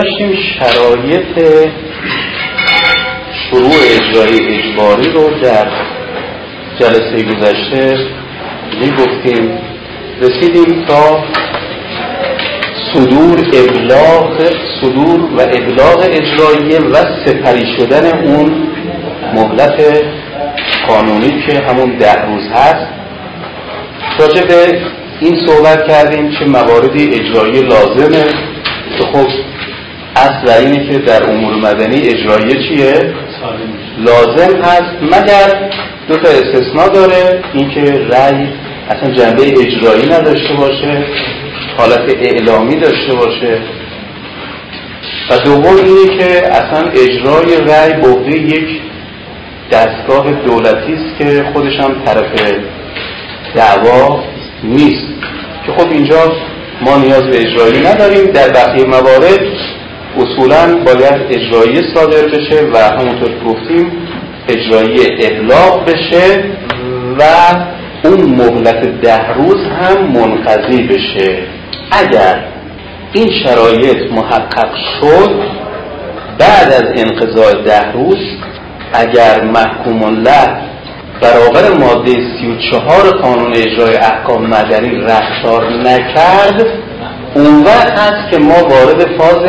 داشتیم شرایط شروع اجرای اجباری رو در جلسه گذشته می گفتیم رسیدیم تا صدور ابلاغ صدور و ابلاغ اجرایی و سپری شدن اون مهلت قانونی که همون ده روز هست. راجع به این صحبت کردیم که مواردی اجرایی لازمه. که خب اصل اینه که در امور مدنی اجرایی چیه؟ لازم هست مگر دو تا استثناء داره اینکه رأی اصلا جنبه اجرایی نداشته باشه حالت اعلامی داشته باشه. و دوم اینه که اصلا اجرای رأی به یک دستگاه دولتی است که خودش هم طرف دعوا نیست. که خب اینجا ما نیاز به اجرایی نداریم. در بقیه موارد اصولا باید اجرایی صادر بشه و همونطور گفتیم اجرایی ابلاغ بشه و اون مهلت ده روز هم منقضی بشه. اگر این شرایط محقق شد بعد از انقضای ده روز اگر محکوم الله برابر ماده 34 قانون اجرای احکام مدنی رفتار نکرد اون وقت هست که ما وارد فاز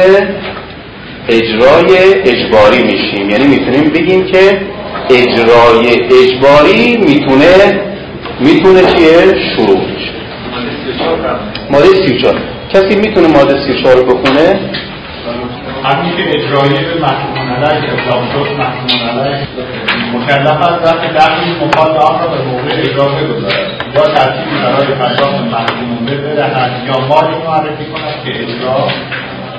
اجرای اجباری میشیم. یعنی می‌تونیم بگیم که اجرای اجباری می‌تونه می‌تونه چیه؟ شروع بشه. ماده 34 کسی می‌تونه ماده 34 رو بخونه؟ همین که اجرایی به محکوم علیه اقدام شد محکوم علیه. مکلف است وقتی دخلی مفاد آن را به موقع اجرا بگذارد. یا ترتیبی برای پرداخت محکوم بدهد یا مالی معرفی کند که اجرا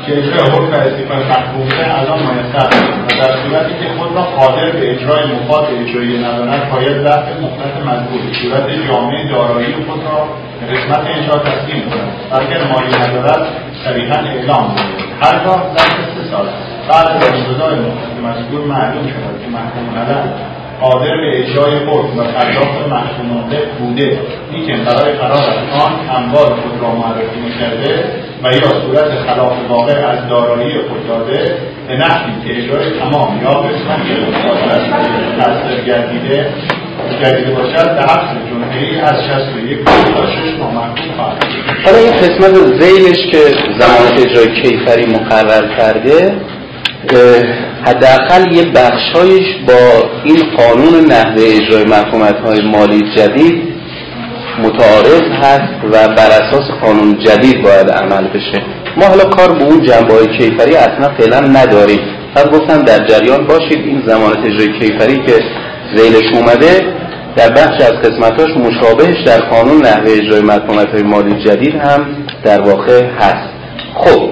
که اجرای حکم استیفای محکومه الان میسر و در صورتی که خود را قادر به اجرای مفاد اجرایی ندارد باید ضبط مختص مزبور صورت جامعه دارایی خود را قسمت انشاء تسلیم کند. اگر مالی ندارد صریحا اعلام کنید هرگاه ضبط سه سال بعد از انقضای مختص مزبور معلوم شود که محکوم ندارد قادر به اجرای حکم و پرداخت محکومانده بوده. لیکن برای فرار از آن اموال خود را معرفی نکرده و یا صورت خلاف واقع از دارایی خود داده به نحوی که اجرای تمام یا قسمتی تصدیق گردیده گردیده باشد به حبس جمعی از 61 تا 6 ماه محکوم خواهد حالا این قسمت زیلش که زمانت اجرای کیفری مقرر کرده حداقل یه بخشایش با این قانون نحوه اجرای محکومت های مالی جدید متعارض هست و بر اساس قانون جدید باید عمل بشه. ما حالا کار به اون جنبه های کیفری اصلا فعلا نداریم. پس گفتم در جریان باشید. این زمانت اجرای کیفری که زیلش اومده در بخش از قسمتاش مشابهش در قانون نحوه اجرای محکومت های مالی جدید هم در واقع هست. خب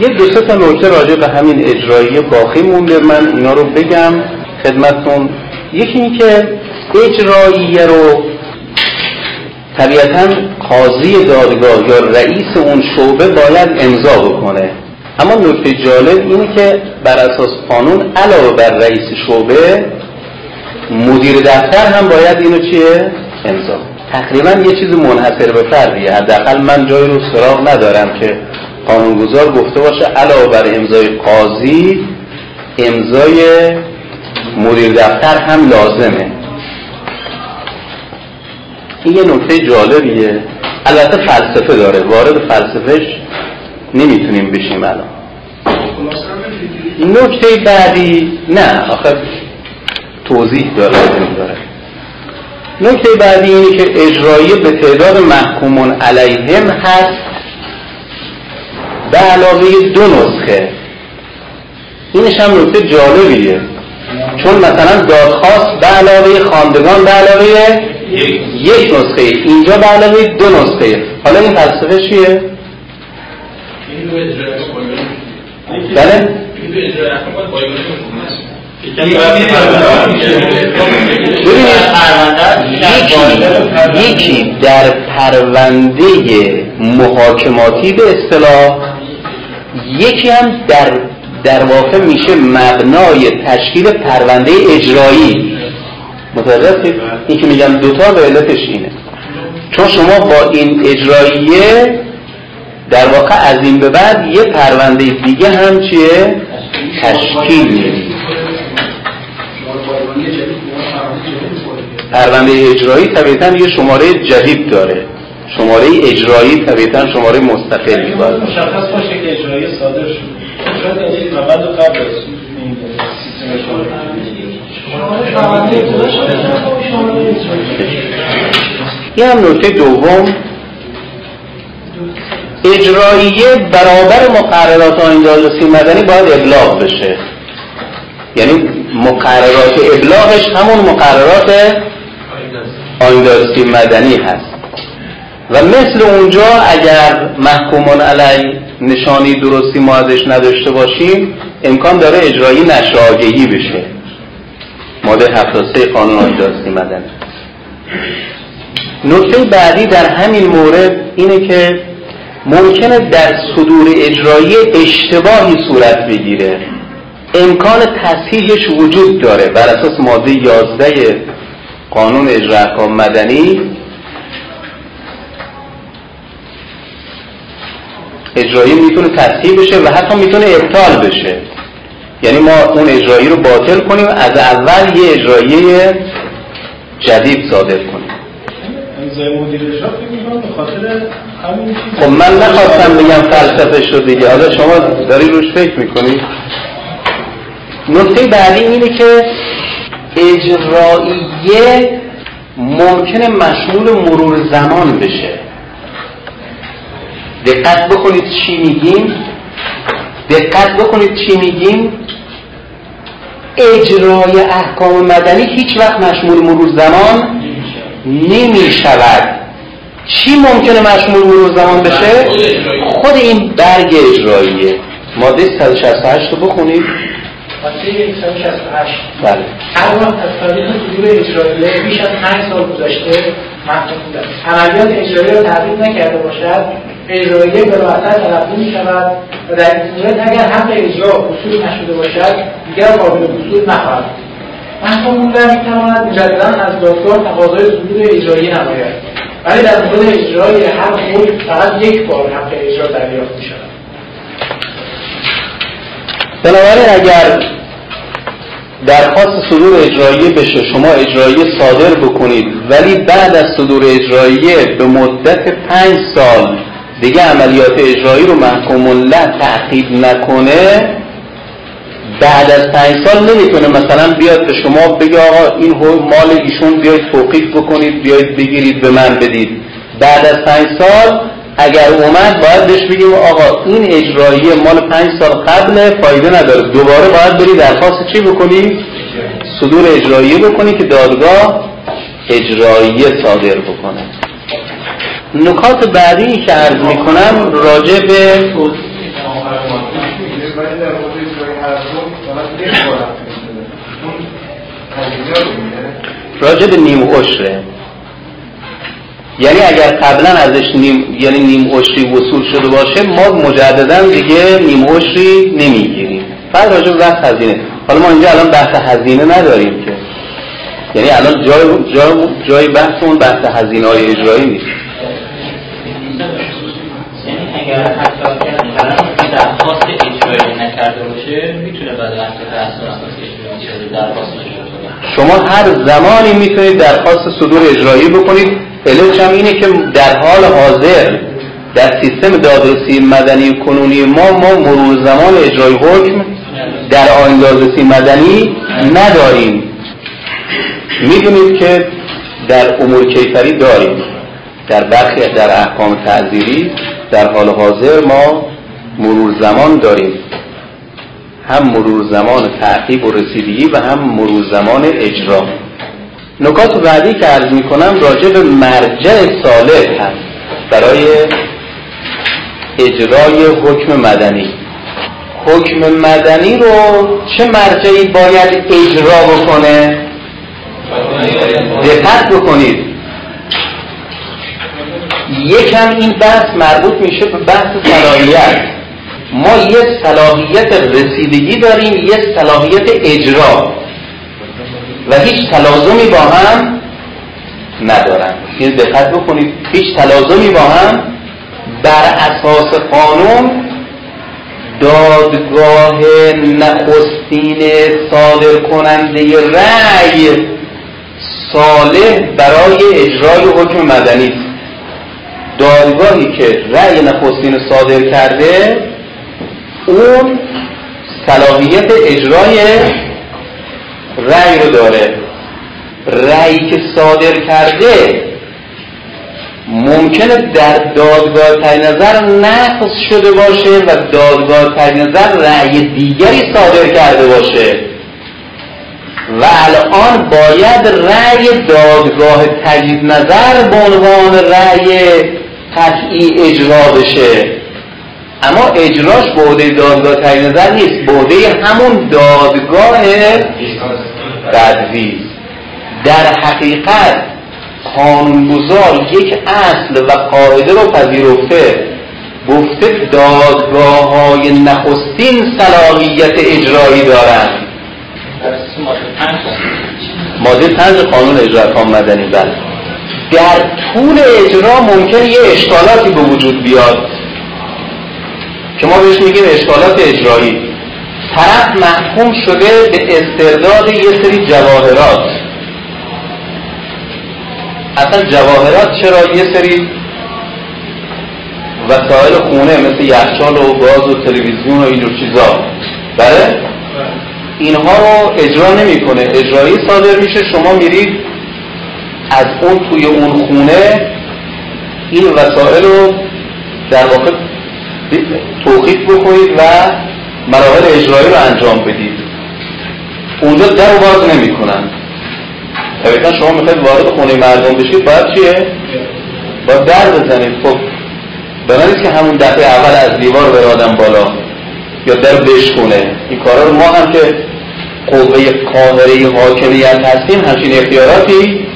یه دو سه تا نکته راجع به همین اجرایی باقی مونده. من اینا رو بگم خدمتتون. یکی این که اجراییه رو طبیعتا قاضی دادگاه یا رئیس اون شعبه باید امضا بکنه. اما نکته جالب اینه که بر اساس قانون علاوه بر رئیس شعبه مدیر دفتر هم باید اینو چیه؟ امضا. تقریبا یه چیز منحصر به فردیه حداقل من جای رو سراغ ندارم که قانونگذار گفته باشه علاوه بر امضای قاضی امضای مدیر دفتر هم لازمه. این یه نکته جالبیه. البته فلسفه داره. وارد فلسفهش نمی‌تونیم بشیم الان. نکته بعدی نه آخه توضیح داره داره. نکته بعدی اینه که اجرایی به تعداد محکومون علیهم هست. به علاوه دو نسخه اینش هم نکته جالبیه چون مثلا دادخواست به علاوه خواندگان به علاوه یک نسخه اینجا به علاوه دو نسخه حالا این فلسفه چیه؟ بله؟ یکی در پرونده محاکماتی به اصطلاح یکی هم در در واقع میشه مبنای تشکیل پرونده اجرایی. متوجه این که میگم دوتا به علتش اینه. چون شما با این اجراییه در واقع از این به بعد یه پرونده دیگه هم چیه؟ تشکیل می‌دید. پرونده اجرایی طبیعتا یه شماره جدید داره. شماره اجرایی طبیعتا شماره مستقلی باید مشخص باشه که اجرایی صادر شد. شاید این و قبل از این هم نکته دوم. اجراییه برابر مقررات آیین دادرسی مدنی باید ابلاغ بشه. یعنی مقررات ابلاغش همون مقررات دادرسی مدنی هست. و مثل اونجا اگر محکومان علی نشانی درستی ما ازش نداشته باشیم امکان داره اجرایی نشر بشه. ماده 73 قانون دادرسی مدنی نکته بعدی در همین مورد اینه که ممکنه در صدور اجرایی اشتباهی صورت بگیره. امکان تصحیحش وجود داره. بر اساس ماده 11 قانون اجرا مدنی اجرایی می‌تونه تصحیح بشه و حتی می‌تونه ابطال بشه. یعنی ما اون اجرایی رو باطل کنیم از اول یه اجرایی جدید صادر کنیم. خب من نخواستم بگم فلسفه شد دیگه. حالا شما داری روش فکر می‌کنی؟ نکته بعدی اینه که اجراییه ممکنه مشمول مرور زمان بشه. دقت بکنید چی میگیم. دقت بکنید چی میگیم. اجرای احکام مدنی هیچ وقت مشمول مرور زمان نمی شود چی ممکنه مشمول مرور زمان بشه؟ خود این برگ اجراییه. ماده 168 رو بخونید. ماده 168 بله. هر وقت از تاریخ صدور اجراییه بیش از 5 سال گذشته عملیات اجرایی را تعقیب نکرده باشد. اجراییه به راحتت تلقی می شود و در این صورت اگر حق اجرا اصول نشده باشد دیگر قابل اصول نخواهد محکوم بوده می تواند مجددا از دادگاه تقاضای صدور اجرایی نماید. ولی در مورد اجرای هر حکم فقط یک بار حق اجرا دریافت می شود بنابراین اگر درخواست صدور اجراییه بشه شما اجراییه صادر بکنید. ولی بعد از صدور اجراییه به مدت پنج سال دیگه عملیات اجرایی رو محکوم الله تعقیب نکنه بعد از پنج سال نمی‌تونه مثلا بیاد به شما بگه آقا این مال ایشون بیاید توقیف بکنید بیاید بگیرید به من بدید. بعد از پنج سال اگر اومد باید بهش بگیم آقا این اجرایی مال پنج سال قبل فایده نداره. دوباره باید بری درخواست چی بکنی؟ صدور اجرایی بکنی که دادگاه اجرایی صادر بکنه. نکات بعدی که عرض می‌کنم راجع به راجع به نیم عشره. یعنی اگر قبلا ازش نیم یعنی نیم عشری وصول شده باشه ما مجددا دیگه نیم عشری نمی‌گیریم. فقط راجع به بحث هزینه. حالا ما اینجا الان بحث هزینه نداریم که. یعنی الان جای جای, جای بحثمون بحث هزینه های اجرایی نیست. یعنی اگر درخواست اجرایی نکرده باشه می‌تونه بعد از درخواست اجرایی شده درخواست شما هر زمانی می‌تونید درخواست صدور اجرایی بکنید علتش هم اینه که در حال حاضر در سیستم دادرسی مدنی کنونی ما ما مرور زمان اجرای حکم در آین دادرسی مدنی نداریم. می‌دونید که در امور کیفری داریم. در برخی در احکام تعذیری در حال حاضر ما مرور زمان داریم. هم مرور زمان تعقیب و رسیدگی و هم مرور زمان اجرا. نکات بعدی که عرض می کنم راجع به مرجع صالح هست. برای اجرای حکم مدنی. حکم مدنی رو چه مرجعی باید اجرا بکنه؟ دقت بکنید. یکم این بحث مربوط میشه به بحث صلاحیت. ما یه صلاحیت رسیدگی داریم یه صلاحیت اجرا. و هیچ تلازمی با هم ندارن. این دقت بکنید هیچ تلازمی با هم بر اساس قانون دادگاه نخستین صادر کننده رأی صالح برای اجرای حکم مدنی. است دادگاهی که رأی نخستین صادر کرده اون صلاحیت اجرای رأی رو داره. رأی که صادر کرده ممکنه در دادگاه تای نظر نقض شده باشه و دادگاه تای نظر رأی دیگری صادر کرده باشه. و الان باید رأی دادگاه تجدید نظر به عنوان رأی قطعی اجرا بشه. اما اجراش به عهده دادگاه تجدید نظر نیست. به عهده همون دادگاه بدوی در حقیقت قانونگذار یک اصل و قاعده رو پذیرفته. گفته دادگاه های نخستین صلاحیت اجرایی دارند ماده پنج قانون اجرا احکام مدنی بله. در طول اجرا ممکن یه اشکالاتی به وجود بیاد. که ما بهش میگیم اشکالات اجرایی. طرف محکوم شده به استرداد یه سری جواهرات. اصلا جواهرات چرا یه سری وسایل خونه مثل یخچال و گاز و تلویزیون و اینجور چیزا؟ بله؟ اینها رو اجرا نمی‌کنه. اجرایی صادر میشه. شما میرید از اون توی اون خونه این وسایل رو در واقع توقیف بکنید و مراحل اجرایی رو انجام بدید. اونجا در باز نمی‌کنن. طبیعتا شما می‌خواید وارد خونه مردم بشید باید چیه؟ باید در بزنید. خب بنابراین که همون دفعه اول از دیوار برادم بالا یا در بشکونه این کارا رو ما هم که قوه قاهره حاکمیت هستیم همچین اختیاراتی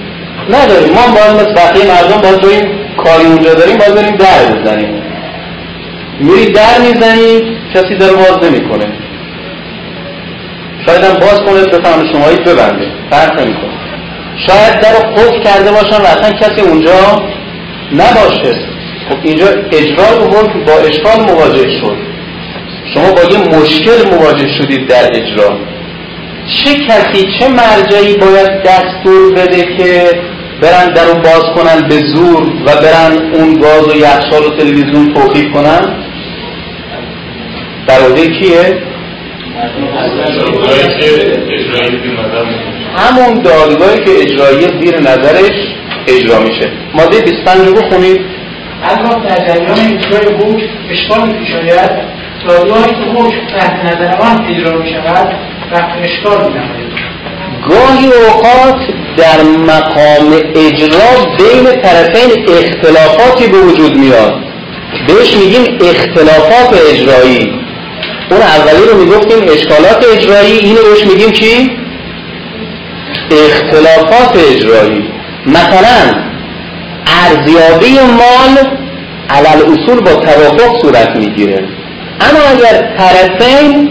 نداریم. ما باید مثل بقیه مردم باید این کاری اونجا داریم باید بریم در بزنیم. میری در می‌زنی کسی در باز نمی‌کنه. شاید هم باز کنه بفهم شمایی ببنده. فرق نمی‌کنه. شاید در قفل کرده باشن و اصلا کسی اونجا نباشه. خب اینجا اجرای حکم با اشکال مواجه شد. شما با یه مشکل مواجه شدید در اجرا. چه کسی چه مرجعی باید دستور بده که برن در رو باز کنن به زور و برن اون گاز و یخچال و تلویزیون توقیف کنن؟ در کیه؟ همون دادگاهی که اجرایی زیر نظرش اجرا میشه. ماده 25 رو بخونید. اما در جریان اجرای حکم اشکال پیش آید دادگاهی که حکم تحت نظر آن اجرا می شود وقت اشکال می گاهی اوقات در مقام اجرا بین طرفین اختلافاتی به وجود میاد. بهش میگیم اختلافات اجرایی. اون اولی رو می‌گفتیم اشکالات اجرایی اینو بهش میگیم چی؟ اختلافات اجرایی. مثلا ارزیابی مال علل اصول با توافق صورت می‌گیره. اما اگر طرفین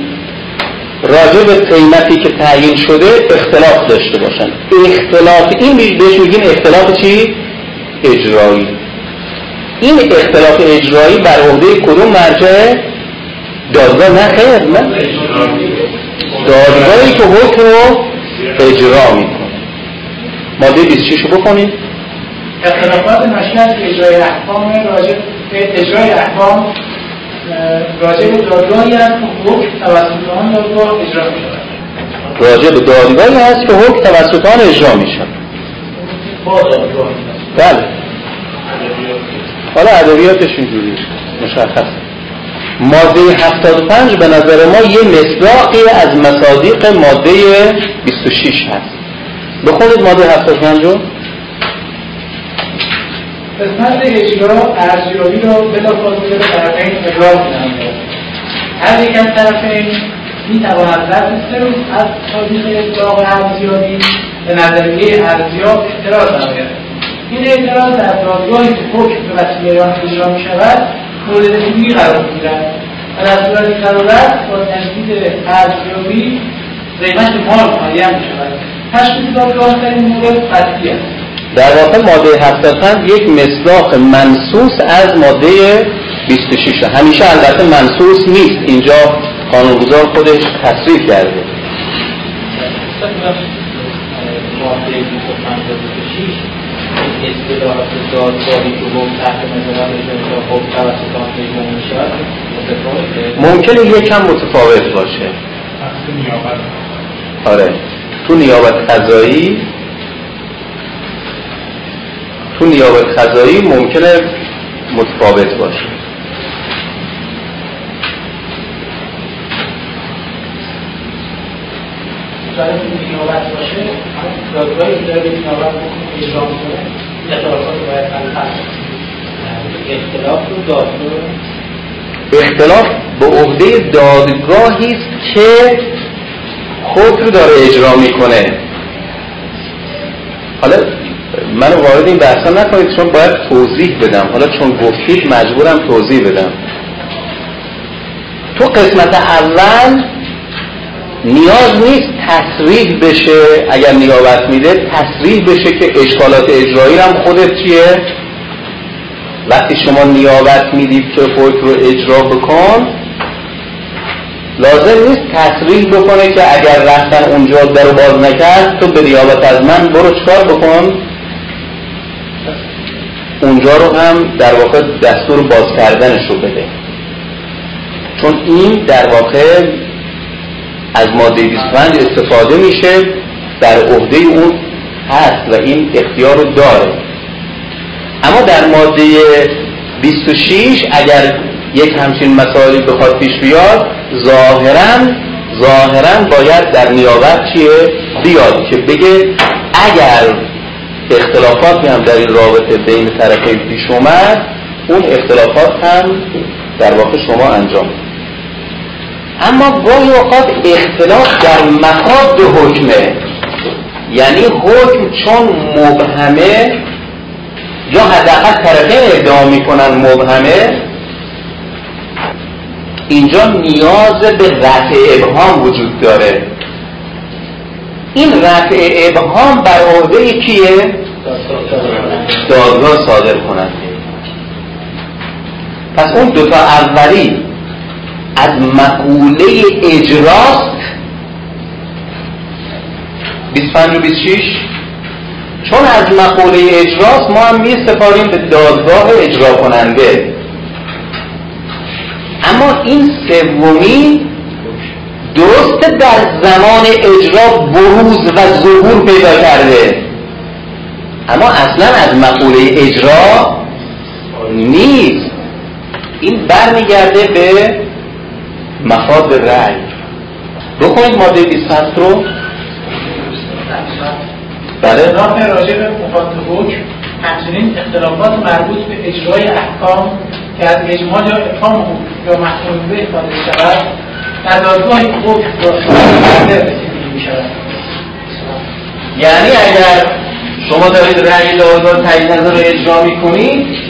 راجع به قیمتی که تعیین شده اختلاف داشته باشن. اختلاف این بهش میگیم اختلاف چی؟ اجرایی. این اختلاف اجرایی بر عهده کدوم مرجع؟ دادگاه نه خیر نه. دادگاهی که حکم رو اجرا می‌کنه. ماده 26 رو بکنید اختلافات ناشی از اجرای احکام راجع به اجرای احکام راجع به دادگاهی است که حکم توسط آن دادگاه اجرا می شود راجع به دادگاهی هست که حکم توسط آن اجرا می شود بله. حالا ادبیاتش اینجوری مشخص ماده 75 به نظر ما یه مصداقی از مصادیق ماده 26 هست. بخونید ماده 75 رو؟ قسمت اجرا ارزیابی را بلا فاصله به طرفین ابراز کنند هر یک از طرفین می تواند ظرف سه روز از تاریخ ابلاغ ارزیابی به نظریه ارزیاب اعتراض نماید. این اعتراض در دادگاهی که حکم به وسیله آن اجرا می شود مورد رسیدگی قرار می‌گیرد و در صورت ضرورت با تجدید ارزیابی قیمت مال معین می شود تشخیص دادگاه در این مورد قطعی است در واقع ماده 75 یک مصداق منصوص از ماده 26 همیشه البته منصوص نیست. اینجا قانونگذار خودش تصریح کرده. ماده 25 اصطلاحات دادگاهی که حکم تحت اجرا متفاوت باشه. آره. تو نیابت قضایی تو نیابت قضایی ممکنه متفاوت باشه. نیابت باشه نیابت اختلافات. اختلاف اختلاف به عهده دادگاهی است که خود رو داره اجرا می‌کنه حالا من وارد این بحثا نکنید چون باید توضیح بدم حالا چون گفتید مجبورم توضیح بدم تو قسمت اول نیاز نیست تصریح بشه اگر نیابت میده تصریح بشه که اشکالات اجرایی هم خودت چیه؟ وقتی شما نیابت می‌دید که حکم رو اجرا بکن لازم نیست تصریح بکنه که اگر رفتن اونجا در باز نکرد تو به نیابت از من برو چکار بکن؟ اونجا رو هم در واقع دستور باز کردنش رو بده. چون این در واقع از ماده 25 استفاده میشه در عهده اون هست و این اختیار رو داره. اما در ماده 26 اگر یک همچین مسائلی بخواد پیش بیاد ظاهرا ظاهرا باید در نیابت چیه؟ بیاد که بگه اگر اختلافاتی هم در این رابطه بین طرفین پیش اومد اون اختلافات هم در واقع شما انجام اما گاهی اوقات اختلاف در مفاد حکمه. یعنی حکم چون مبهمه یا حداقل طرفین ادعا می‌کنن مبهمه اینجا نیاز به رفع ابهام وجود داره. این رفع ابهام بر عهده کیه؟ دادگاه صادر کننده. پس اون دوتا اولی از مقوله اجراست. 25 و 26 چون از مقوله اجراست ما هم می سپاریم به دادگاه اجرا کننده. اما این سومی درست در زمان اجرا بروز و ظهور پیدا کرده. اما اصلا از مقوله اجرا نیست. این برمیگرده به مفاد رأی. بکنید ماده 27 رو. بله. اختلاف راجع به مفاد حکم همچنین اختلافات مربوط به اجرای احکام که از اجماع یا افهام یا محکوم به افاده شود در دادگاه حکم داشته رسیدگی می شود یعنی اگر شما دارید رأی دادگاه تایید نظر رو اجرا می‌کنید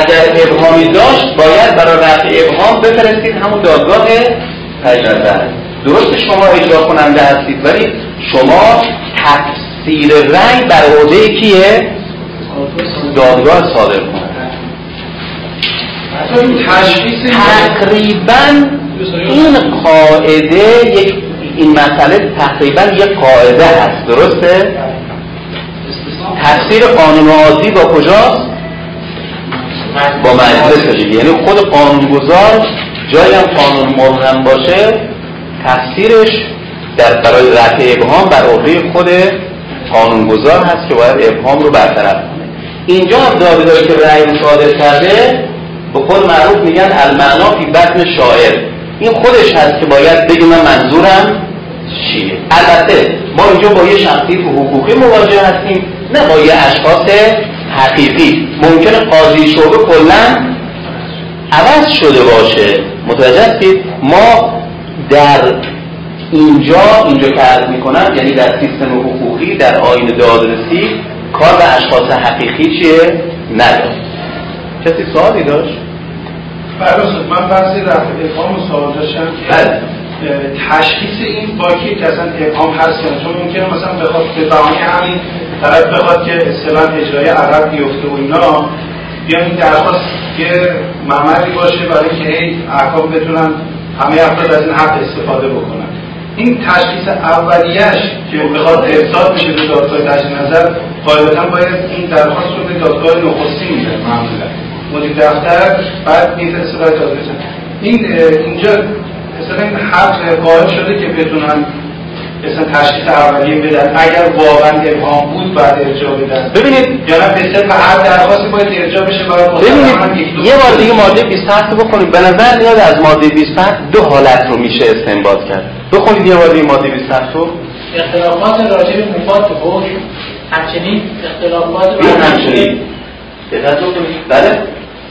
اگر ابهامی داشت باید برای رفع ابهام بفرستید همون دادگاه نظر درست شما اجرا کننده هستید ولی شما تفسیر رأی بر عهده کیه دادگاه صادر کننده تقریبا این قاعده یک این مسئله تقریبا یک قاعده هست درسته؟ تفسیر قانون عادی با کجاست؟ با مجلس دیگه یعنی خود قانونگذار جایی هم قانون مبهم باشه تفسیرش در برای رفع ابهام بر عهده خود قانونگذار هست که باید ابهام رو برطرف کنه. اینجا هم دادگاهی که رأی صادر کرده به خود معروف میگن المعنا فی بطن شاعر. این خودش هست که باید بگه من منظورم چیه. البته ما اینجا با یه شخصیت حقوقی مواجه هستیم نه با یه اشخاص حقیقی. ممکنه قاضی شعبه کلا عوض شده باشه. متوجه هستید؟ ما در اینجا اینجا که عرض می‌کنم یعنی در سیستم حقوقی در آین دادرسی کار به اشخاص حقیقی چیه؟ نداره. کسی سوالی داشت؟ بله من بعضی رفع ابهام و سوال داشتم که بله. تشخیص این با که اصلا ابهام هست یا؟ چون ممکنه مثلا بخواد به بهانه همین طرف بخواد که اصطلاح اجرای عقب بیفته و اینا بیان این درخواست یه ممری باشه برای که هی احکام بتونن همه افراد از این حق استفاده بکنن. این تشخیص اولیش که بخواد ارسال بشه به دادگاه تجدید نظر قاعدتا باید این درخواست رو به دادگاه نخستی میده معمولا. مدیر دفتر بعد میفرسته برای دادگاه این اینجا مثلا این حق قائل شده که بتونن مثلا تشخیص اولیه بدن. اگر واقعا ابهام بود بعد ارجاع بدن. ببینید. یا نه به صرف هر درخواستی باید ارجاع بشه برای ببینید. یه بار دیگه ماده 27 رو بخونید به نظر میاد از ماده 27 دو حالت رو میشه استنباط کرد. بخونید یه بار دیگه ماده 27 رو. اختلافات راجع به مفاد حکم همچنین اختلافات همچنین. دقت بله.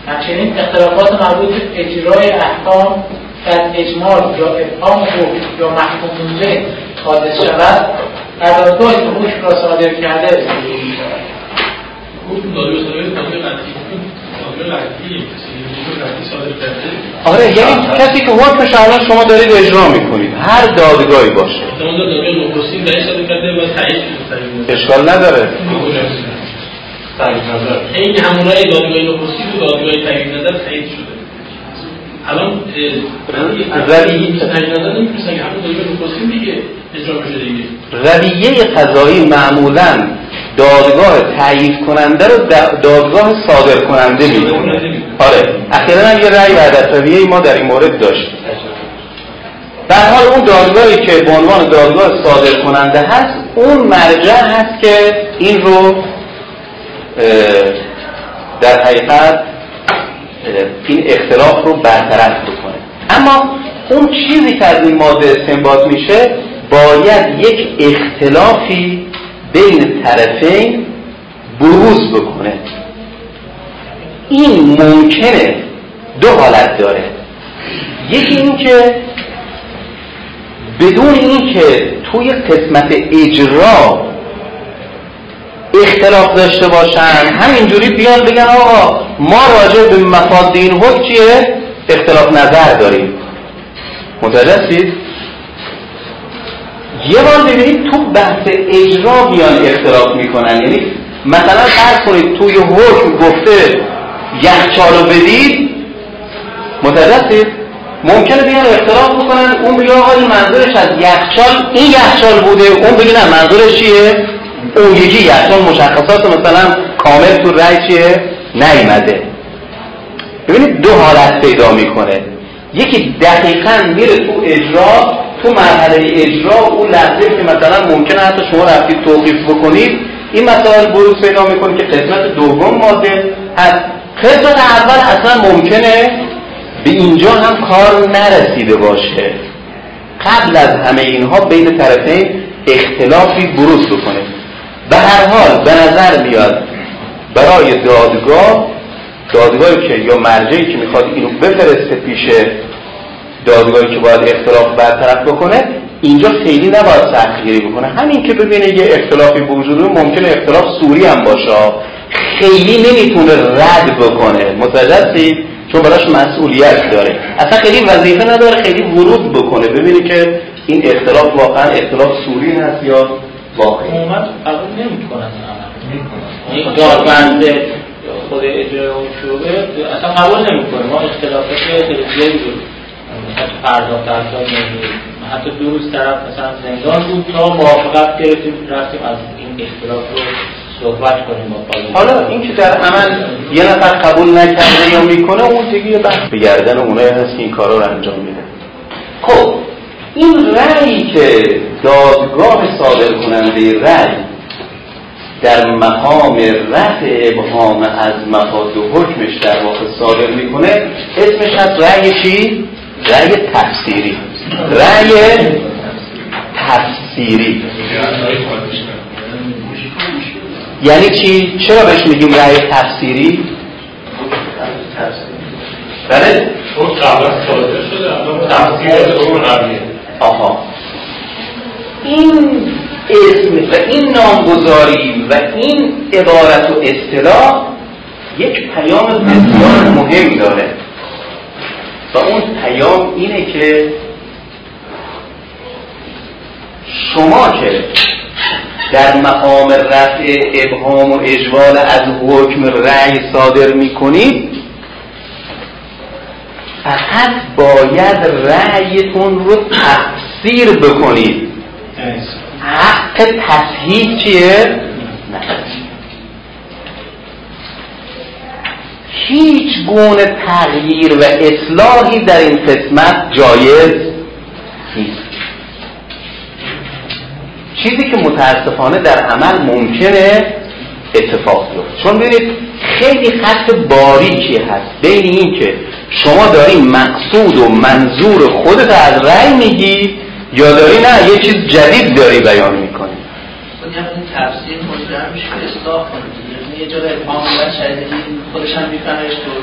همچنین اختلافات مربوط به اجرای احکام در اجمال یا ابهام حکم یا محکوم مونده حادث شود دادگاه که حکم را صادر کرده رسیدگی می شود. آره یعنی کسی که حکمش الان شما دارید اجرا می‌کنید. هر دادگاهی باشه. اشکال نداره. این همونای دادگاه نخستی و دادگاه تایید نظر تایید شده. الان روی تایید نظر نمی‌تونستن که همون دادگاه نخستی دیگه اجرا بشه دیگه. رویه قضایی معمولا دادگاه تایید کننده رو دادگاه صادر کننده می‌دونه آره. اخیرا هم یه رأی بعد رویه ما در این مورد داشت. در حال اون دادگاهی که به عنوان دادگاه صادر کننده هست اون مرجع هست که این رو در حقیقت این اختلاف رو برطرف بکنه. اما اون چیزی که از این ماده استنباط میشه باید یک اختلافی بین طرفین بروز بکنه. این ممکنه. دو حالت داره. یکی این که بدون اینکه توی قسمت اجرا اختلاف داشته باشن. همینجوری بیان بگن آقا ما راجع به مفاد این حکم چیه؟ اختلاف نظر داریم. متوجه یه بار ببینید تو بحث اجرا بیان اختلاف می‌کنن. یعنی مثلا فرض کنید توی حکم گفته یخچالو بدید متوجه ممکنه بیان اختلاف بکنن. اون بگه آقا منظورش از یخچال این یخچال بوده. اون بگه نه منظورش چیه؟ اون یکی یخچال مشخصات مثلا کامل تو رأی چیه؟ نیومده. ببینید دو حالت پیدا می‌کنه. یکی دقیقا میره تو اجرا تو مرحله اجرا اون لحظه که مثلا ممکنه حتی شما رفتید توقیف بکنید این مسائل بروز پیدا می‌کنه که قسمت دوم ماده هست. قسمت اول اصلا ممکنه به اینجا هم کار نرسیده باشه. قبل از همه اینها بین طرفین اختلافی بروز بکنه. به هر حال به نظر میاد برای دادگاه دادگاهی که یا مرجعی که می‌خواد اینو بفرسته پیش دادگاهی که باید اختلاف برطرف بکنه اینجا خیلی نباید سختگیری بکنه. همین که ببینه یه اختلافی وجود ممکنه اختلاف سوری هم باشه. خیلی نمی‌تونه رد بکنه. متوجه؟ چون براش مسئولیت داره. اصلا خیلی وظیفه نداره خیلی ورود بکنه. ببینه که این اختلاف واقعا اختلاف سوری هست یا واقعی. عموما قبول نمی‌کنن این دادبند خود اجرای اون شعبه اصلا قبول نمی‌کنه. ما اختلافات خیلی زیادی بود مثلا تو پرداخت ملی. حتی دو روز طرف مثلا زندان بود تا موافقت گرفتیم رفتیم از این اختلاف رو صحبت کنیم با حالا این که در عمل یه نفر قبول نکرده یا می‌کنه اون دیگه بحث. به گردن اونایی هست که این کارا رو انجام میده. خب این رأی که دادگاه صادر کننده رأی در مقام رفع ابهام از مفاد و حکمش در واقع صادر می‌کنه اسمش هست رأی چی؟ رأی تفسیری رأی تفسیری یعنی چی؟ چرا بهش میگیم رأی تفسیری؟ بله؟ چون صادر شده تفسیر اون آها. این اسم و این نامگذاری و این عبارت و اصطلاح یک پیام بسیار مهم داره. و اون پیام اینه که شما که در مقام رفع ابهام و اجوال از حکم رأی صادر می‌کنید فقط باید رأیتون رو تفسیر بکنید. حق تصحیح چیه؟ هیچ گونه تغییر و اصلاحی در این قسمت جایز نیست. چیزی که متاسفانه در عمل ممکنه اتفاق بیفته. چون ببینید خیلی خط باریکی هست. بین این که شما داری مقصود و منظور خودت از رأی میگی یا داری نه؟ یه چیز جدید داری بیان می‌کنی. این تفسیر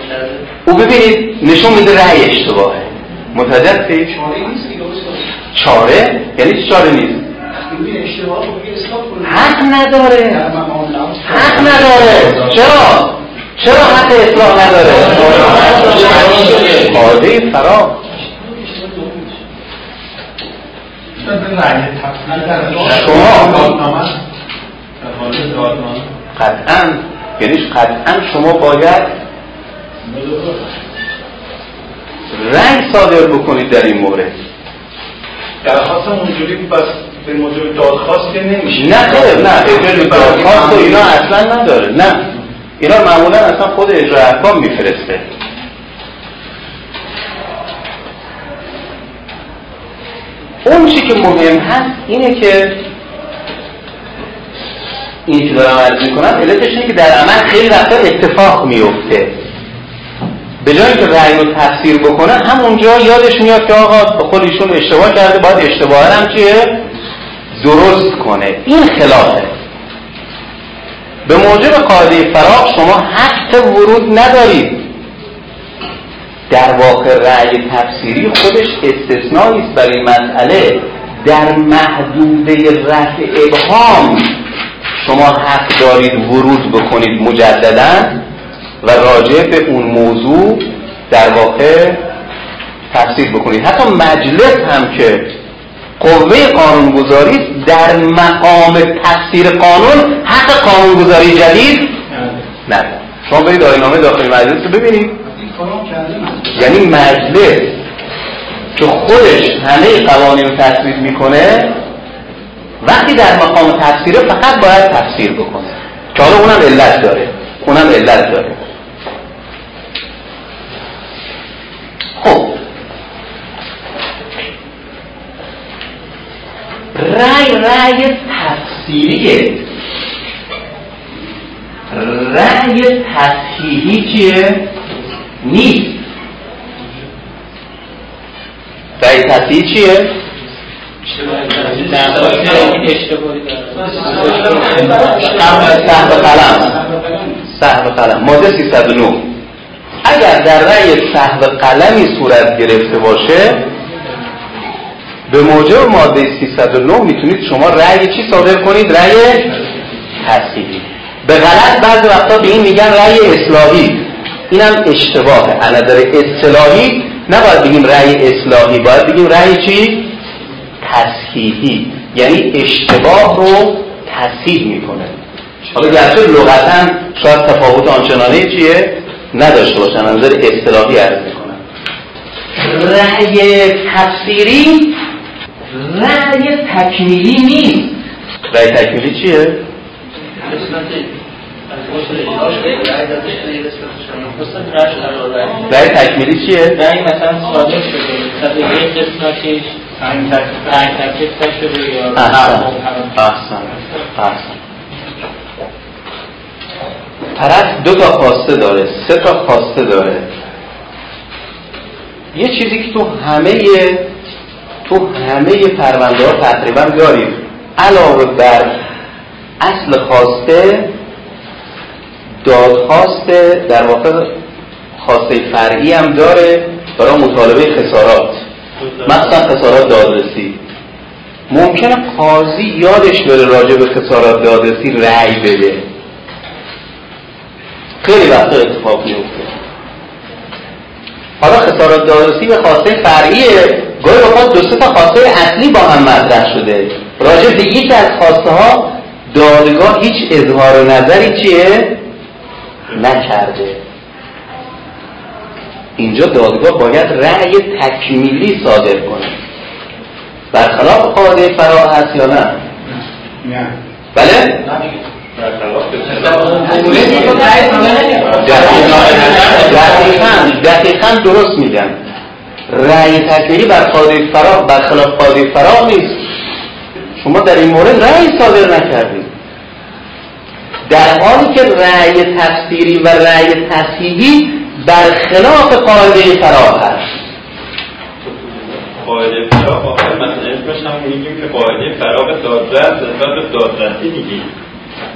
کرده. او ببینید نشون میده رأی اشتباهه. متوجه چاره یعنی چاره نیست؟ حق نداره. حق نداره. چرا؟ چرا حق اصلاح نداره؟ قاعده فرا شما قطعا یعنی قطعا شما باید رنگ صادر بکنید در این مورد. درخواست اونجوری بس به موجب دادخواست که نمیشه. نه خیر نه اجرای دادخواست و اینا اصلا نداره نه. اینا معمولا اصلا خود اجرای احکام میفرسته. اون چی که مهم هست اینه که این که دارم عرض می‌کنم علتش اینه که در عمل خیلی وقتا اتفاق میفته به جای که رأی رو تفسیر بکنه همونجا یادش میاد که آقا به خود ایشون اشتباه کرده باید اشتباه هم چیه؟ درست کنه. این خلافه. به موجب قاعده فراغ شما حق ورود ندارید. در واقع رأی تفسیری خودش استثنایی است برای مسئله در محدوده رفع ابهام. شما حق دارید ورود بکنید مجددا و راجع به اون موضوع در واقع تفسیر بکنید. حتی مجلس هم که قوه قانونگذاری در مقام تفسیر قانون حق قانونگذاری جدید نداره شما برید آینامه داخل مجلس رو ببینید. یعنی مجلس که خودش همه قوانین تصویب می‌کنه وقتی در مقام تفسیره فقط باید تفسیر بکنه. که حالا اونم علت داره. اونم علت داره. خب رأی رأی تفسیریه. رأی تصحیحی چیه؟ نیست. رأی تصحیحی چیه؟ سهو قلم. سهو قلم. ماده 309 اگر در رأی سهو قلمی صورت گرفته باشه به موجب ماده 309 می‌تونید شما رأی چی صادر کنید؟ رأی تصحیحی. به غلط بعضی وقتا به این میگن رأی اصلاحی. اینم اشتباهه از نظر اصطلاحی نباید بگیم رأی اصلاحی باید بگیم رأی چی؟ تصحیحی. یعنی اشتباه رو تصحیح می‌کنه. حالا گرچه لغتا شاید تفاوت آنچنانه چیه؟ نداشته باشن. از نظر اصطلاحی عرض می‌کنم. رأی تفسیری رأی تکمیلی نیست. رأی تکمیلی چیه؟ رأی تکمیلی چیه؟ رأی مثلا صادر شده. یک قسمتش تکلیف شده یا احسن. احسن. احسن. طرف دو تا خواسته داره سه تا خواسته داره. یه چیزی که تو همه تو همه پرونده ها تقریبا داریم علاوه بر اصل خواسته دادخواسته در واقع خواسته فرعی هم داره برای مطالبه خسارات. مثلا خسارات دادرسی. ممکنه قاضی یادش بره راجع به خسارات دادرسی رأی بده. خیلی وقتا اتفاق میفته حالا خسارات دادرسی به خواسته فرعیه. گاهی اوقات دو سه تا خواسته اصلی با هم مطرح شده. راجع به یکی از خواسته ها دادگاه هیچ اظهار نظری چیه؟ نکرده. اینجا دادگاه باید رأی تکمیلی صادر کنه. برخلاف قاعده فرا هست یا نه؟ نه. بله؟ دقیقا. دقیقا درست میگن. رأی تکمیلی بر قاعده فرا برخلاف قاعده فرا نیست. شما در این مورد رأی صادر نکردید. در حالی که رأی تفسیری و رأی تصحیحی برخلاف قاعده فرا هست قاعده فراغ آخر مثلا اسمش که قاعده فراغ دادرس نسبت به دادرسی میگیم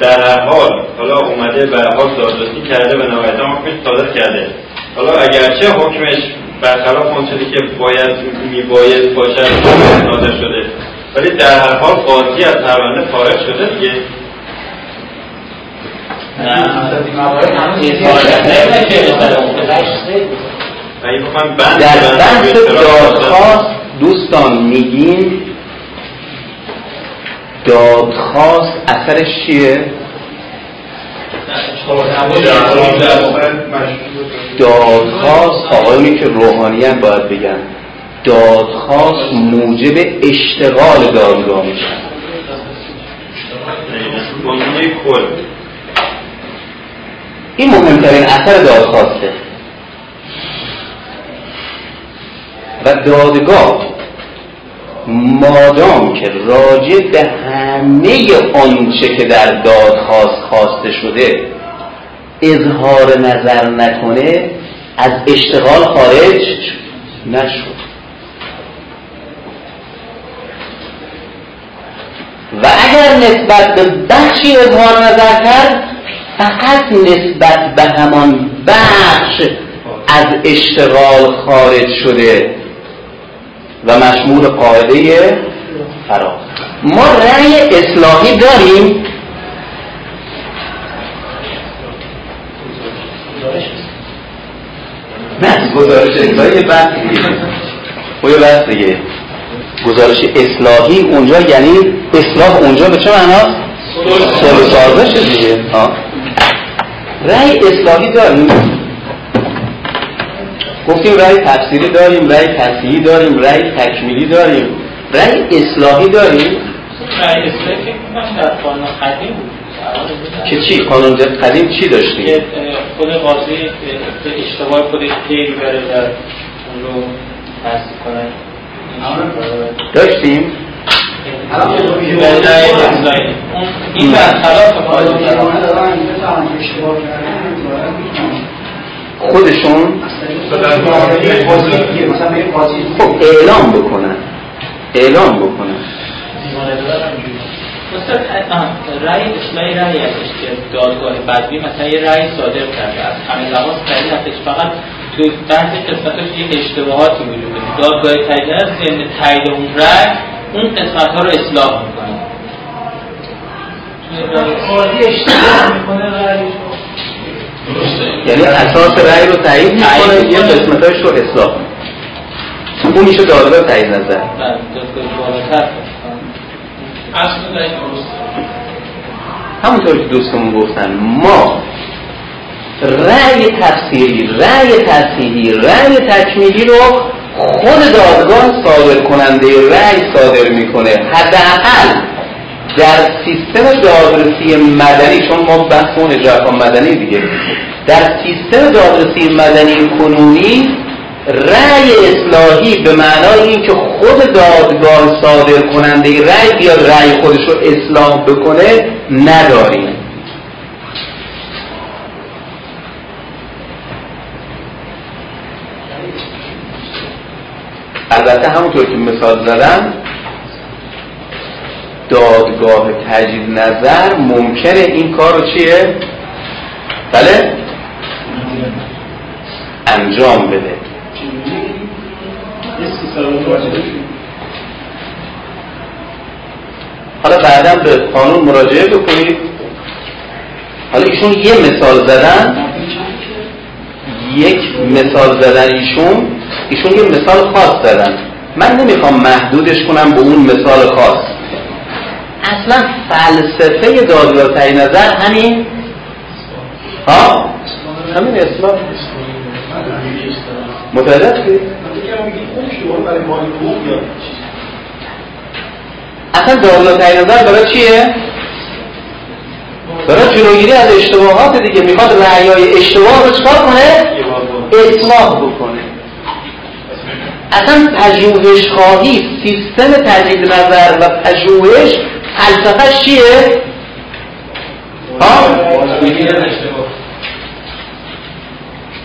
در هر حال حالا اومده به حال دادرسی کرده و نهایتا حکمش صادر کرده. حالا اگرچه حکمش برخلاف اون چیزی که باید میباید باشد صادر شده. ولی در هر حال قاضی از پرونده خارج شده دیگه. در بحث دادخواست دوستان میگیم دادخواست اثرش چیه؟ دادخواست آقایونی که روحانیان باید بگن. دادخواست موجب اشتغال دادگاه میشه. این مهمترین اثر دادخواسته و دادگاه مادام که راجع به همه آنچه که در دادخواست خواسته شده اظهار نظر نکنه از اشتغال خارج نشد. و اگر نسبت به بخشی اظهار نظر کرد فقط نسبت به همان بخش از اشتغال خارج شده. و مشمول قاعده فرا ما رأی اصلاحی داریم. نه گزارش اصلاحی بحث دیگه. یه بحث دیگه. گزارش اصلاحی اونجا یعنی اصلاح اونجا به چه؟ صلح سازش دیگه. رأی اصلاحی داریم. گفتیم رأی تفسیری داریم رأی تصحیحی داریم رأی تکمیلی داریم رأی اصلاحی داریم رأی اصلاحی در قانون قدیم بود که چی قانون قدیم چی داشتیم که خود قاضی اشتباه خودش پی بره و اون رو تصدیق کنه داشتیم این برخلاف قانون خودشون خب اعلام بکنن. اعلام بکنن. رأی اصلاحی رأی هستش که دادگاه بدوی مثلا یه رأی صادر کرده از همه لحاظ صحیح هستش فقط تو بعضی قسمتش یه اشتباهاتی وجود داره. دادگاه تایید از ضمن تایید اون رأی اون قسمت ها رو اصلاح می‌کنه. قاضی اشتباه می‌کنه رأیش یعنی اساس رأی رو تایید می‌کنه یه قسمتاش رو اصلاح. می‌کنه اون میشه دادگاه تایید نظر. همونطور که دوستمون گفتن ما رأی تفسیری رأی تصحیحی رأی تکمیلی رو خود دادگاه صادر کننده رأی صادر می‌کنه. حداقل در سیستم دادرسی مدنی چون ما بحث اون اجرا مدنی دیگه. در سیستم دادرسی مدنی کنونی رأی اصلاحی به معنای این که خود دادگاه صادر کننده رأی بیاد رأی خودش رو اصلاح بکنه نداریم البته همونطور که مثال زدم دادگاه تجدید نظر ممکنه این کار رو چیه؟ بله؟ انجام بده. حالا بعدا به قانون مراجعه بکنید. حالا ایشون یه مثال زدن. یک مثال زدن ایشون. ایشون یه مثال خاص زدن. من نمی‌خوام محدودش کنم به اون مثال خاص. اصلا فلسفه دادگاه نظر همین. ها؟ همین اسلام متوجه؟ اصلا دادگاه تعیین نظر برای چیه؟ برای جلوگیری از اشتباهات دیگه می‌خواد رعیای اشتباه رو چکار کنه؟ اصلاح بکنه اصلا پژوهش خواهی سیستم تجدید نظر و پژوهش فلسفه چیه؟ ها؟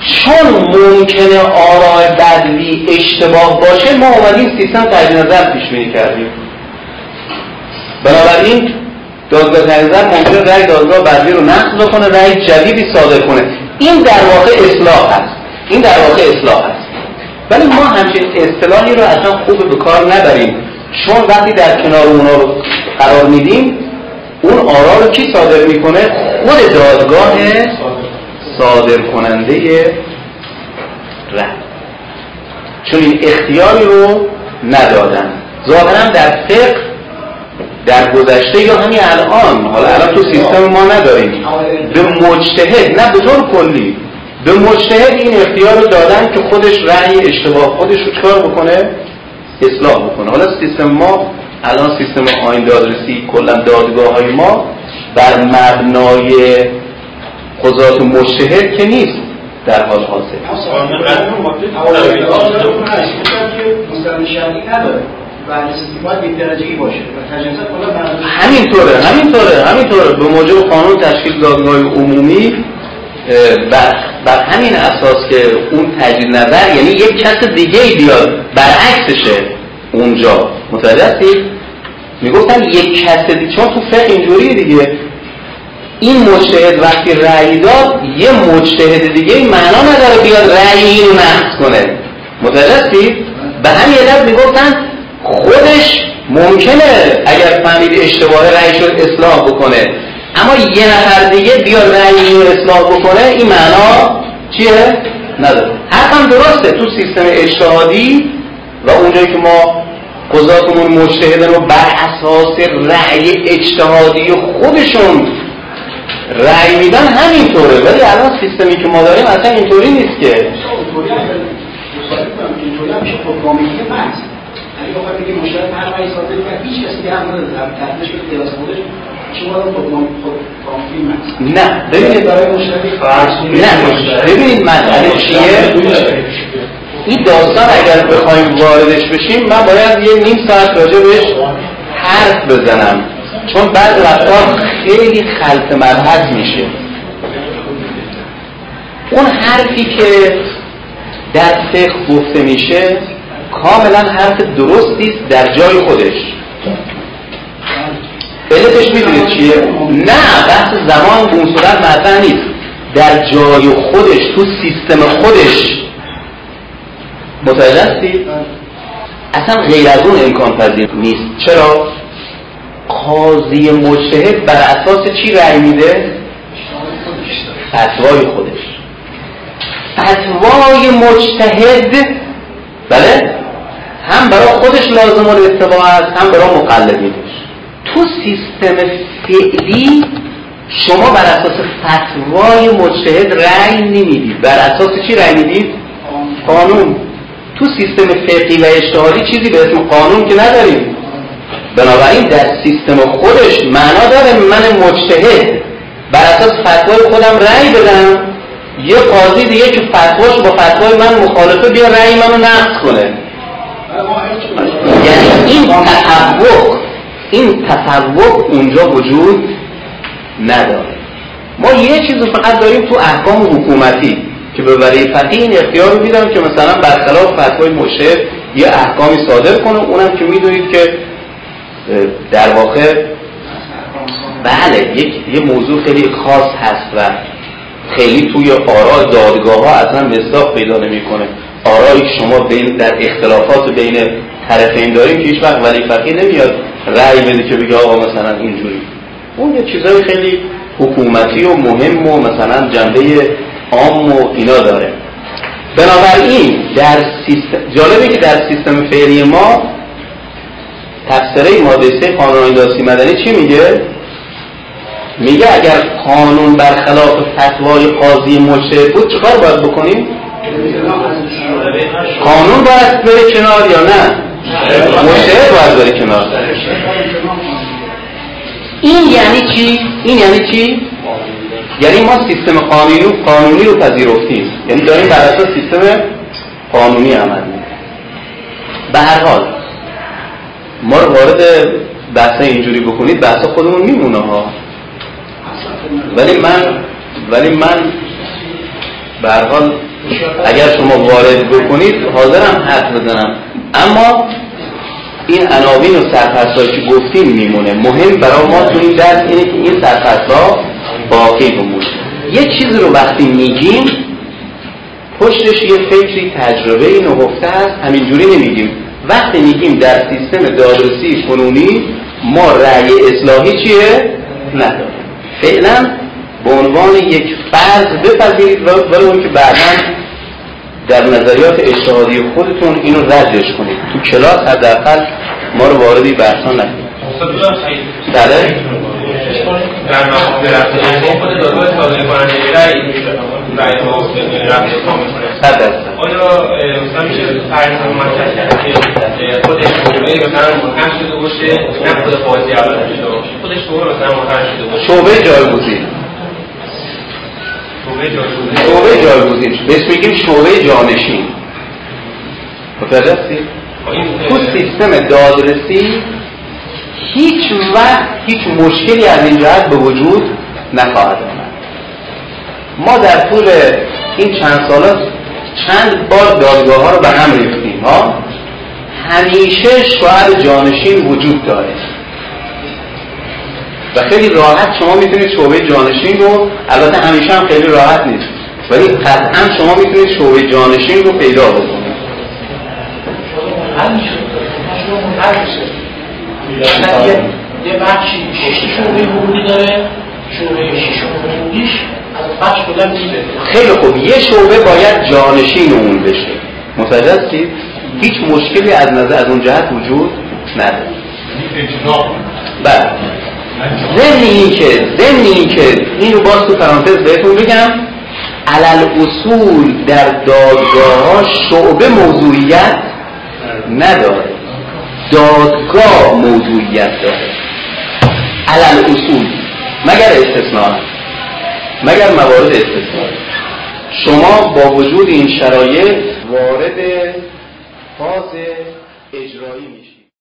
چون ممکنه آراء بدوی اشتباه باشه ما اومدیم سیستم تجدید نظر پیش بینی کردیم. بنابراین دادگاه تنظر ممکنه رأی دادگاه بدوی رو نقض بکنه رأی جدیدی صادر کنه. این در واقع اصلاح هست. این در واقع اصلاح هست. ولی ما همچین اصطلاحی رو اصلا خوب به کار نبریم. چون وقتی در کنار اونا رو قرار میدیم اون آرا رو کی صادر می‌کنه؟ خود دادگاه صادر کننده رأی چون این اختیاری رو ندادن. ظاهرا در فقه در گذشته یا همین الان حالا الان تو سیستم ما نداریم. به مجتهد نه به طور کلی. به مجتهد این اختیار رو دادن که خودش رأی اشتباه خودش رو چکار بکنه؟ اصلاح بکنه. حالا سیستم ما الان سیستم آین دادرسی کلا دادگاه های ما بر مبنای قضات مجتهد که نیست در حال حاضر. همینطوره همینطوره همینطوره. به موجب قانون تشکیل دادگاه عمومی بر, همین اساس که اون تجدید نظر یعنی یک کس دیگه بیاد برعکسشه اونجا. متوجه هستید می‌گفتن یک کس دیگه چون تو فقه اینجوری دیگه. این مجتهد وقتی رأی داد یه مجتهد دیگه این معنا نداره بیاد رأی اینو نقض کنه. متوجه به همین علت می‌گفتن خودش ممکنه اگر فهمید اشتباه رأی شد اصلاح بکنه. اما یه نفر دیگه بیاد رأی رو اصلاح بکنه این معنا چیه؟ نداره. حرفم درسته. تو سیستم اجتهادی و اونجایی که ما قضاتمون مجتهدن رو بر اساس رأی اجتهادی خودشون رأی میدن همینطوره ولی الان سیستمی که ما داریم اصلا اینطوری نیست که. نه ببینید. مشکلی نه ببینید مسئله چیه؟ این داستان اگر بخوایم واردش بشیم من باید یه نیم ساعت راجع بهش حرف بزنم. چون بعد رفتار خیلی خلط مرحض میشه اون حرفی که در فقه گفته میشه کاملا حرف درستی است در جای خودش علتش می‌دونید چیه؟ نه بحث زمان اون صورت مطرح نیست در جای خودش تو سیستم خودش متوجه هستید؟ اصلا غیر از اون امکان پذیر نیست چرا؟ قاضی مجتهد بر اساس چی رأی میده؟ فتوای خودش. فتوای مجتهد بله؟ هم برای خودش لازم اتباع است هم برای مقلدینش. تو سیستم فعلی شما بر اساس فتوای مجتهد رأی نمی‌دید بر اساس چی رأی می‌دید قانون. تو سیستم فقهی و اجتهادی چیزی به اسم قانون که نداریم. بنابراین در سیستم خودش معنا داره من مجتهد. بر اساس فتوای خودم رأی بدم. یه قاضی دیگه که فتواش با فتوای من مخالفه بیا رأی منو نقض کنه. یعنی این تفوق این تفوق اونجا وجود نداره. ما یه چیز فقط داریم تو احکام حکومتی که به ولی فقیه این اختیار رو میدم که مثلا برخلاف فتوای مشهد یه احکامی صادر کنه. اونم که می‌دونید که در واقع بله یک یه موضوع خیلی خاص هست و خیلی توی آراء دادگاه ها اصلا مصداق پیدا نمی‌کنه. آرایی شما بین در اختلافات بین طرفین داریم که هیچ وقت ولی فقیه نمیاد رأی بده که بگه آقا مثلا اینجوری. اون یه چیزای خیلی حکومتی و مهم و مثلا جنبه عام و اینا داره. بنابراین در سیستم جالبه که در سیستم فعلی ما تفسیره ماده سه قانون داسی مدنی چی میگه؟ میگه اگر قانون برخلاف فتوای قاضی مجتهد بود چیکار باید بکنیم؟ قانون باید بره کنار یا نه؟ مجتهد باید بره کنار. این یعنی چی؟ این یعنی چی؟ یعنی ما سیستم قانونی قانونی رو پذیرفتیم. یعنی داریم بر اساس سیستم قانونی عمل می‌کنیم. به هر حال ما رو وارد بحث اینجوری بکنید بحث خودمون میمونه ها. ولی من ولی من به اگر شما وارد بکنید حاضرم حرف بزنم. اما این عناوین و سرپرستهایی که گفتیم میمونه. مهم برای ما تو این درس اینه که این سرپرستها باقی بمونه. یه چیزی رو وقتی میگیم پشتش یه فکری تجربه نهفته هست. همینجوری نمیگیم. وقتی میگیم در سیستم دادرسی کنونی ما رأی اصلاحی چیه؟ نداریم. فعلا به عنوان یک فرض بپذیرید ولی اون که بعدا در نظریات اجتهادی خودتون اینو ردش کنید. تو کلاس حداقل ما رو واردی بحثا نکنید. بله؟ در مقام خود دادگاه صادر کننده رأی که شعبه منحل شده باشه نه شعبه منحل شده باشه شعبه جایگزین جایگزین. بهش میگیم شعبه جانشین. متوجه هستی؟ تو سیستم دادرسی هیچ وقت هیچ مشکلی از این جهت به وجود نخواهد آمد. ما در طول این چند سالات چند بار دادگاه ها رو به هم ریختیم ها؟ همیشه شوهر جانشین وجود داره. و خیلی راحت شما می‌تونید شعبه جانشین رو البته همیشه هم خیلی راحت نیست ولی قطعا شما می‌تونید شعبه جانشین رو پیدا بکنید. یه بخشی شعبه حقوقی داره شعبه شش حقوقیش. خیلی خوب. یه شعبه باید جانشین اون بشه. متوجه هستید هیچ مشکلی از نظر از اون جهت وجود نداره. بله. ضمن این که ضمن این که اینو باز تو پرانتز بهتون بگم علل اصول در دادگاه ها شعبه موضوعیت نداره. دادگاه موضوعیت داره. علل اصول. مگر استثناء؟ مگر موارد استثناء شما با وجود این شرایط وارد فاز